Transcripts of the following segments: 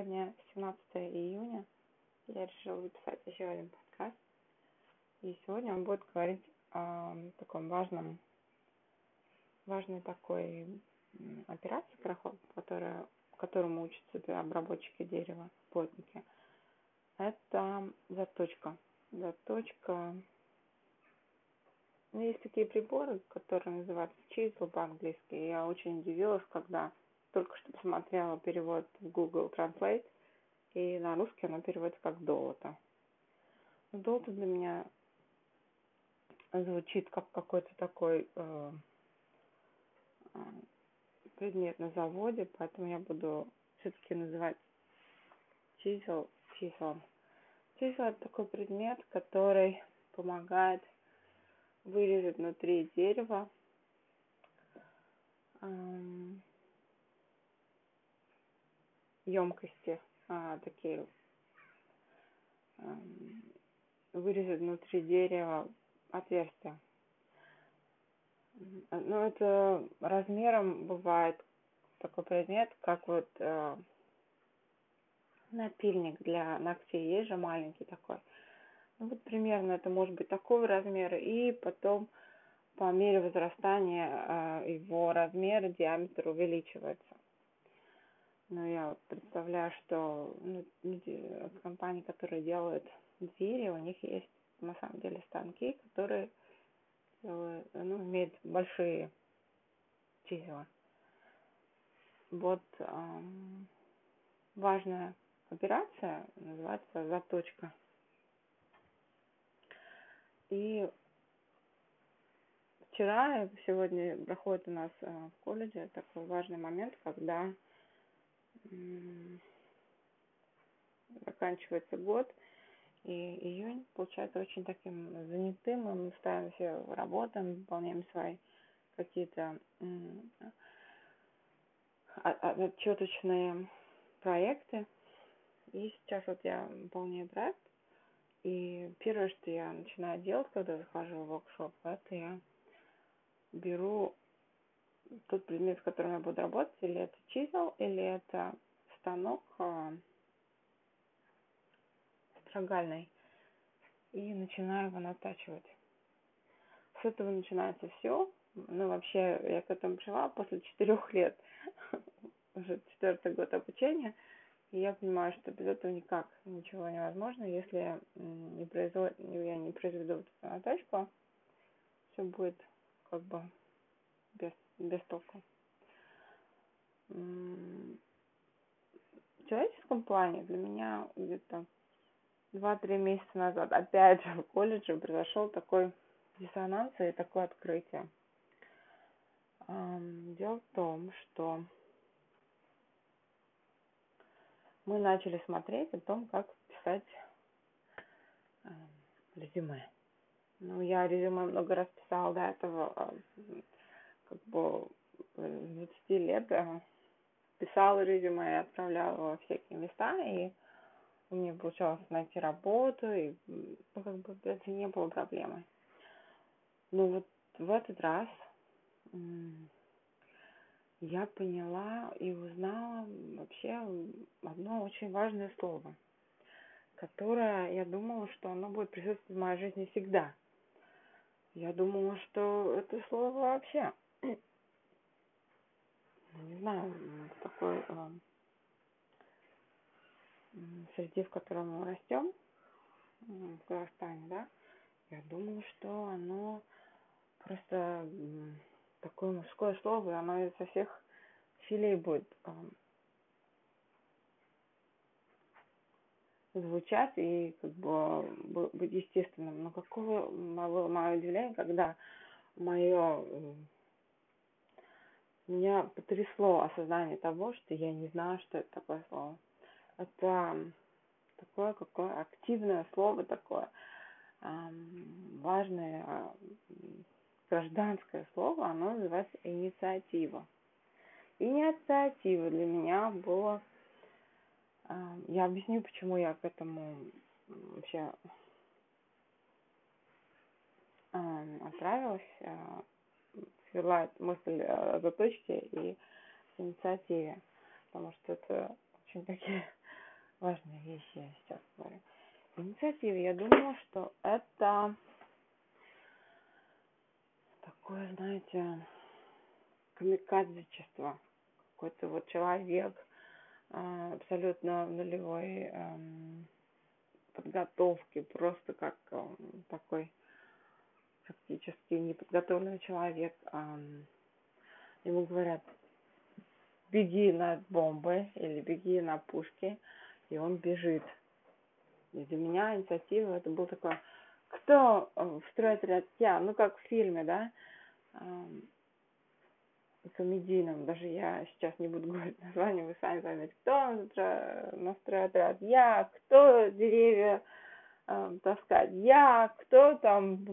Сегодня 17 июня. Я решила записать еще один подкаст. И сегодня он будет говорить о таком важном, важной такой операции, которая, которому учатся обработчики дерева, плотники. Это заточка. Заточка. Ну, есть такие приборы, которые называются чисел по-английски. Я очень удивилась, когда только что посмотрела перевод в Google Translate, и на русский оно переводится как «долото». Долото для меня звучит как какой-то такой э, э, предмет на заводе, поэтому я буду все-таки называть чисел числом. Чисел это такой предмет, который помогает вырезать внутри дерева эм, емкости а, такие а, вырезать внутри дерева отверстия. Ну, это размером бывает такой предмет, как вот э, напильник для ногтей, есть же маленький такой. Ну, вот примерно это может быть такого размера, и потом по мере возрастания э, его размер, диаметр увеличивается. Но я представляю, что ну, компании, которые делают двери, у них есть на самом деле станки, которые делают, ну, имеют большие числа. Вот эм, важная операция называется заточка. И вчера, сегодня проходит у нас э, в колледже такой важный момент, когда заканчивается год, и июнь получается очень таким занятым, мы устраиваемся, работаем, выполняем свои какие-то отчеточные проекты. И сейчас вот я выполняю проект, и первое, что я начинаю делать, когда захожу в воркшоп, это я беру тот предмет, с которым я буду работать, или это чисел, или это станок а, строгальный, и начинаю его натачивать. С этого начинается все. Ну, вообще, я к этому пришла после четырех лет, уже четвертый год обучения, и я понимаю, что без этого никак ничего невозможно, если не производ... я не произведу эту натачку, все будет как бы без без толку. В человеческом плане для меня где-то два-три месяца назад, опять же, в колледже произошел такой диссонанс и такое открытие. Дело в том, что мы начали смотреть о том, как писать резюме. Ну, я резюме много раз писала до этого, а, как бы с 20 лет писала резюме и отправляла во всякие места, и у меня получалось найти работу, и ну, как бы это не было проблемой. Но вот в этот раз я поняла и узнала вообще одно очень важное слово, которое я думала, что оно будет присутствовать в моей жизни всегда. Я думала, что это слово вообще не знаю, в такой э, среде, в которой мы растем, в Казахстане, да, я думала, что оно просто такое мужское слово, и оно изо всех щелей будет э, звучать и как бы быть естественным. Но какое было мое удивление, когда мое меня потрясло осознание того, что я не знаю, что это такое слово. Это такое какое активное слово такое, важное а, гражданское слово, оно называется инициатива. Инициатива для меня была, я объясню, почему я к этому вообще отправилась, а, свела мысль о заточке и инициативе, потому что это очень такие важные вещи я сейчас говорю. Инициатива, я думаю, что это такое, знаете, камикадзечество. Какой-то вот человек а, абсолютно нулевой эм, подготовки, просто как эм, такой практически неподготовленный человек. Ему говорят, беги на бомбы или беги на пушки, и он бежит. И для меня инициатива это был такой, кто э, строит ряд я, ну как в фильме, да, комедийном, даже я сейчас не буду говорить название, вы сами поймете, кто настроит ряд я, кто деревья таскать я, кто там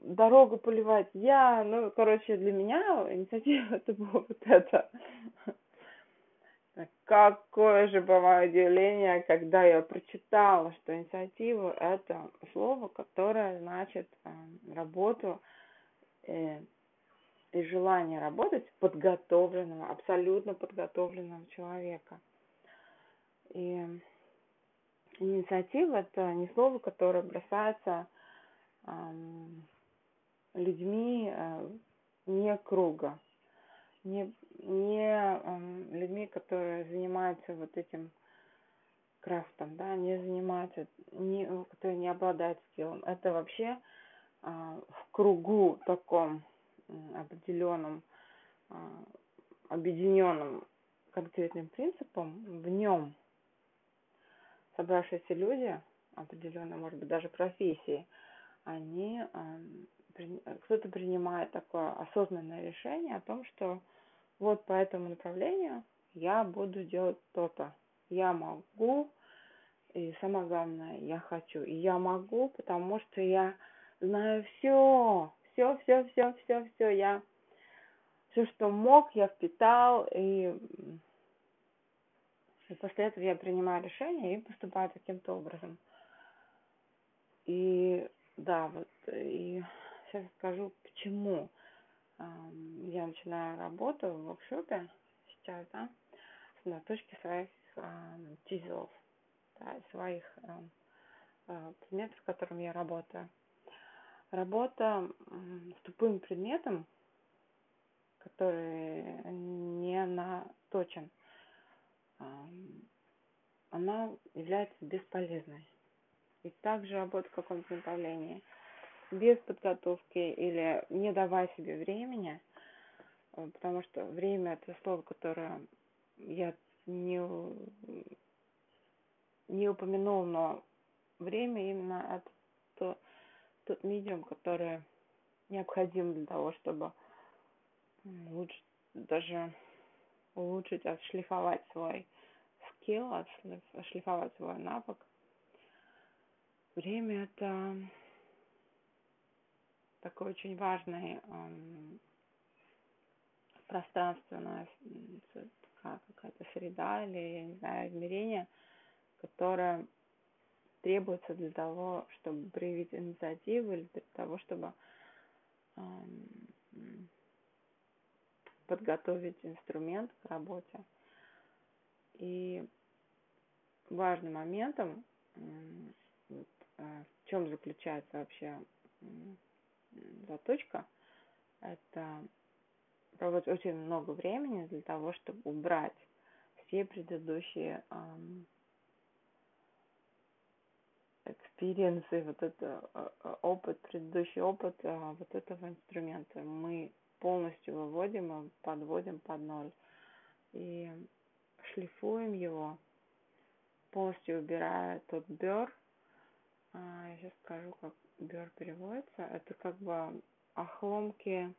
дорогу поливать я, ну, короче, для меня инициатива это было вот это. Какое же было удивление, когда я прочитала, что инициатива – это слово, которое значит э, работу э, и желание работать подготовленного, абсолютно подготовленного человека. И инициатива – это не слово, которое бросается людьми э, не круга, не, не людьми, которые занимаются вот этим крафтом, да, не занимаются, не, которые не обладают скиллом. Это вообще э, в кругу таком определенным, э, объединенным конкретным принципом, в нем собравшиеся люди, определенные, может быть, даже профессии, они кто-то принимает такое осознанное решение о том, что вот по этому направлению я буду делать то-то. Я могу, и самое главное, я хочу. И я могу, потому что я знаю все, все, все, все, все, все. Я все, что мог, я впитал, и, и после этого я принимаю решение и поступаю таким-то образом. И да, вот, и сейчас скажу, почему я начинаю работу в воркшопе сейчас, да, на точке своих тизелов, да, своих а, предметов, с которыми я работаю. Работа с тупым предметом, который не наточен, она является бесполезной. И также работа в каком-то направлении – без подготовки или не давая себе времени, э, потому что время это слово, которое я не, не упомянул, но время именно это то, тот медиум, который необходим для того, чтобы лучше даже улучшить, отшлифовать свой скилл, отшлифовать свой навык. Время это такой очень важный пространственная какая-то среда или, я не знаю, измерение, которое требуется для того, чтобы проявить инициативу или для того, чтобы подготовить инструмент к работе. И важным моментом, в чем заключается вообще заточка – это проводить очень много времени для того, чтобы убрать все предыдущие experience ы, вот это а, а, опыт, предыдущий опыт вот этого инструмента. Мы полностью выводим подводим под ноль. И шлифуем его, полностью убирая тот burr. Я сейчас скажу, как бер переводится, это как бы охломки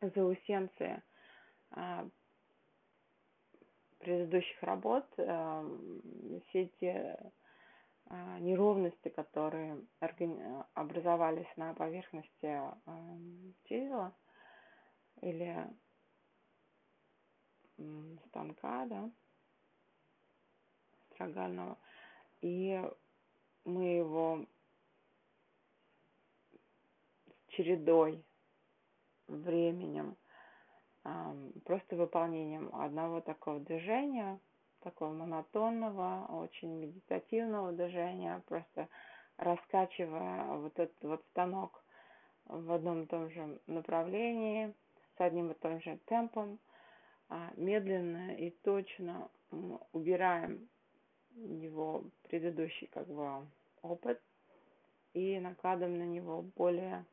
заусенцы а, предыдущих работ, а, все те а, неровности, которые образовались на поверхности чизела или станка, да, строгального. И мы его чередой, временем просто выполнением одного такого движения, такого монотонного, очень медитативного движения, просто раскачивая вот этот вот станок в одном и том же направлении, с одним и том же темпом, а медленно и точно убираем его предыдущий как бы опыт и накладываем на него более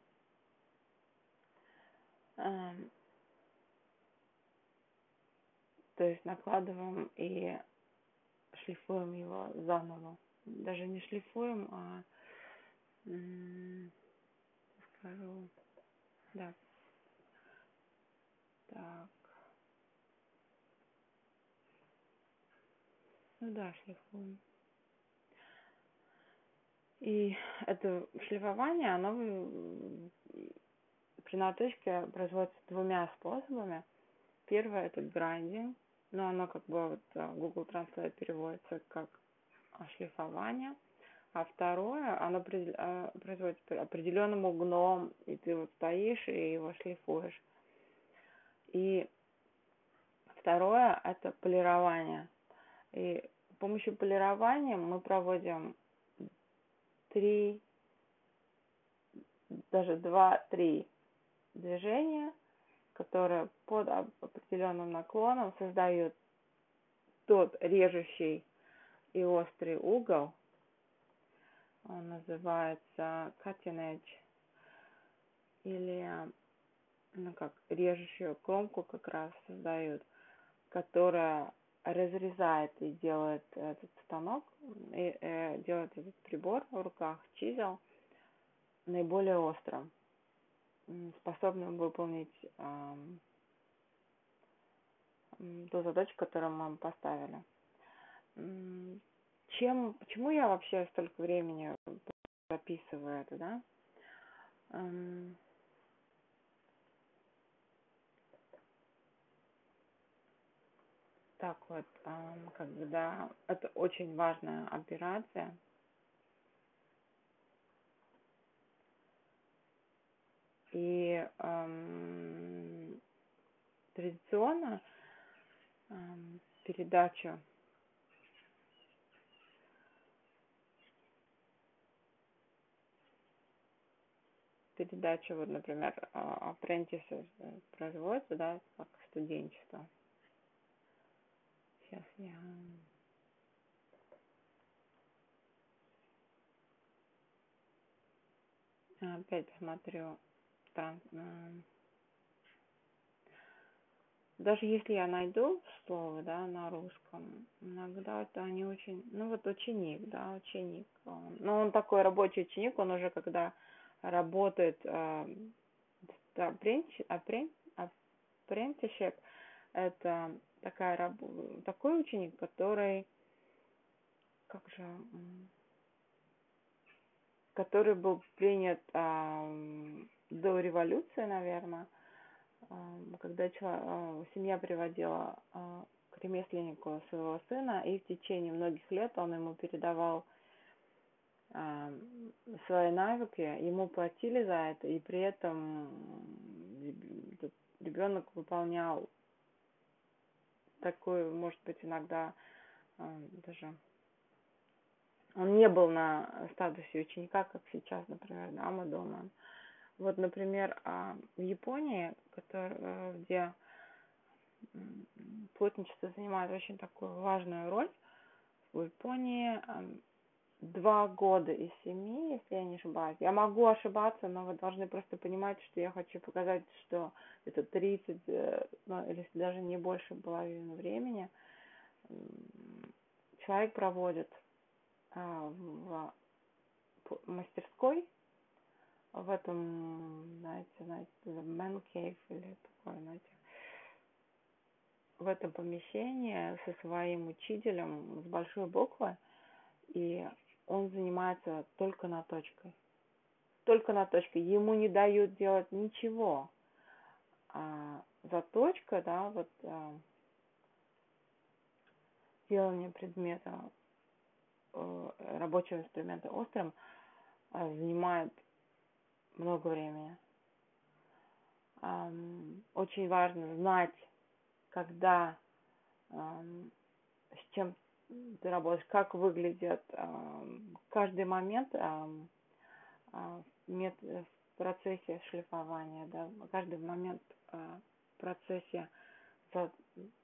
то есть накладываем и шлифуем его заново. Даже не шлифуем, а скажу, да. Так. Ну да, шлифуем. И это шлифование, оно при наточке производится двумя способами. Первое это грайндинг, но оно как бы вот э, Google Translate переводится как шлифование. А второе, оно э, производится определенным углом, и ты вот стоишь и его шлифуешь. И второе, это полирование. И с помощью полирования мы проводим три, даже два-три движения – которые под определенным наклоном создают тот режущий и острый угол. Он называется cutting edge. Или ну как режущую кромку как раз создают, которая разрезает и делает этот станок, и, э, делает этот прибор в руках, чизел, наиболее острым способным выполнить ту задачу, которую мы поставили. Чем, почему я вообще столько времени записываю это, да? Так вот, как бы, да, это очень важная операция, И эм, традиционно эм, передачу передача, вот, например, апрентисы производится, да, как студенчество. Сейчас я опять посмотрю даже если я найду слово, да, на русском, иногда это они очень, ну вот ученик, да, ученик, он, ну он такой рабочий ученик, он уже когда работает э, апрентишек, это такая, такой ученик, который, как же, который был принят э, до революции, наверное, когда а, семья приводила а, к ремесленнику своего сына, и в течение многих лет он ему передавал свои навыки, ему платили за это, и при этом ребенок выполнял такой, может быть, иногда даже он не был на статусе ученика, как сейчас, например, да, Мадонна. Вот, например, а, в Японии, который, э, где плотничество занимает очень такую важную роль, в Японии два года из семи, если я не ошибаюсь. Я могу ошибаться, но вы должны просто понимать, что я хочу показать, что это 30, э, ну, или даже не больше половины времени человек проводит а, в мастерской в этом, знаете, знаете, man cave или такое, знаете, в этом помещении со своим учителем с большой буквы, и он занимается только на точкой. Только на точке. Ему не дают делать ничего. А заточка, да, вот а, делание предмета, э, рабочего инструмента острым, а, занимает много времени. очень важно знать, когда, с чем ты работаешь, как выглядит каждый момент а, в процессе шлифования, да, каждый момент а, в процессе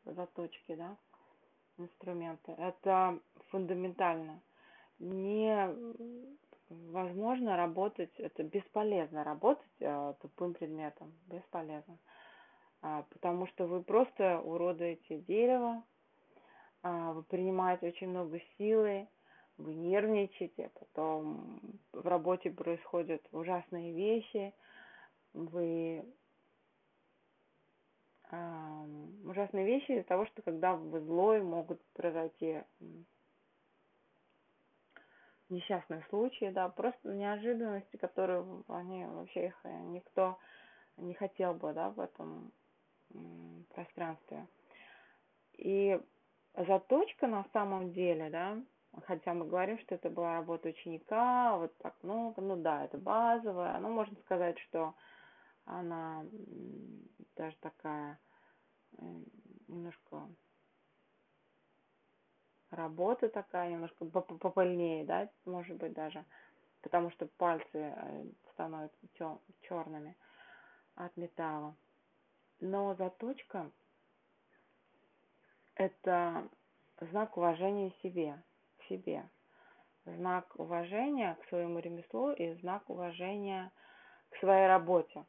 заточки, да, инструмента. Это фундаментально. Не возможно работать, это бесполезно работать э, тупым предметом, бесполезно. Потому что вы просто уродуете дерево, вы принимаете очень много силы, вы нервничаете, потом в работе происходят ужасные вещи, вы э, ужасные вещи из-за того, что когда вы злой, могут произойти несчастные случаи, да, просто неожиданности, которые они вообще их э, никто не хотел бы, да, в этом пространстве. И заточка на самом деле, да, хотя мы говорим, что это была работа ученика, вот так много, ну да, это базовая, ну можно сказать, что она даже такая э, немножко работа такая, немножко попыльнее, да, может быть даже, потому что пальцы э, становятся черными от металла. Но заточка – это знак уважения себе, к себе, знак уважения к своему ремеслу и знак уважения к своей работе,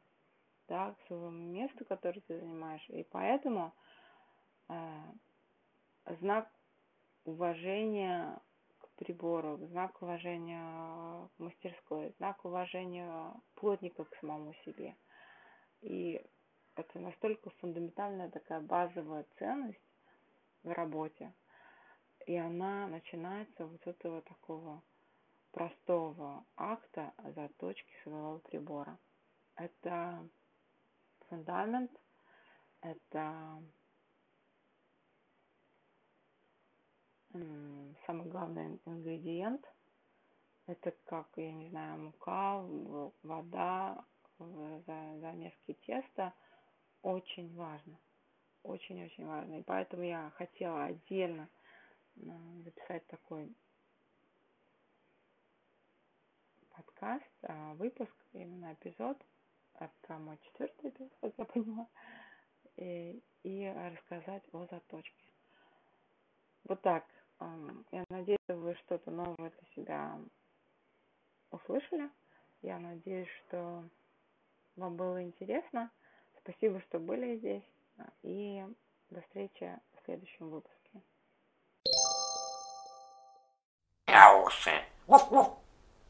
да, к своему месту, которое ты занимаешь. И поэтому э, знак уважения к прибору, знак уважения к мастерской, знак уважения плотника к самому себе. И это настолько фундаментальная такая базовая ценность в работе – и она начинается вот с этого такого простого акта заточки своего прибора. Это фундамент, это самый главный ингредиент. Это как, я не знаю, мука, вода, замески теста. Очень важно. Очень-очень важно. И поэтому я хотела отдельно записать такой подкаст, а, выпуск, именно эпизод. Это мой четвертый эпизод, как я поняла. И, и рассказать о заточке. Вот так. Я надеюсь, вы что-то новое для себя услышали. Я надеюсь, что вам было интересно. Спасибо, что были здесь. И до встречи в следующем выпуске. Аусы. Вуф-вуф.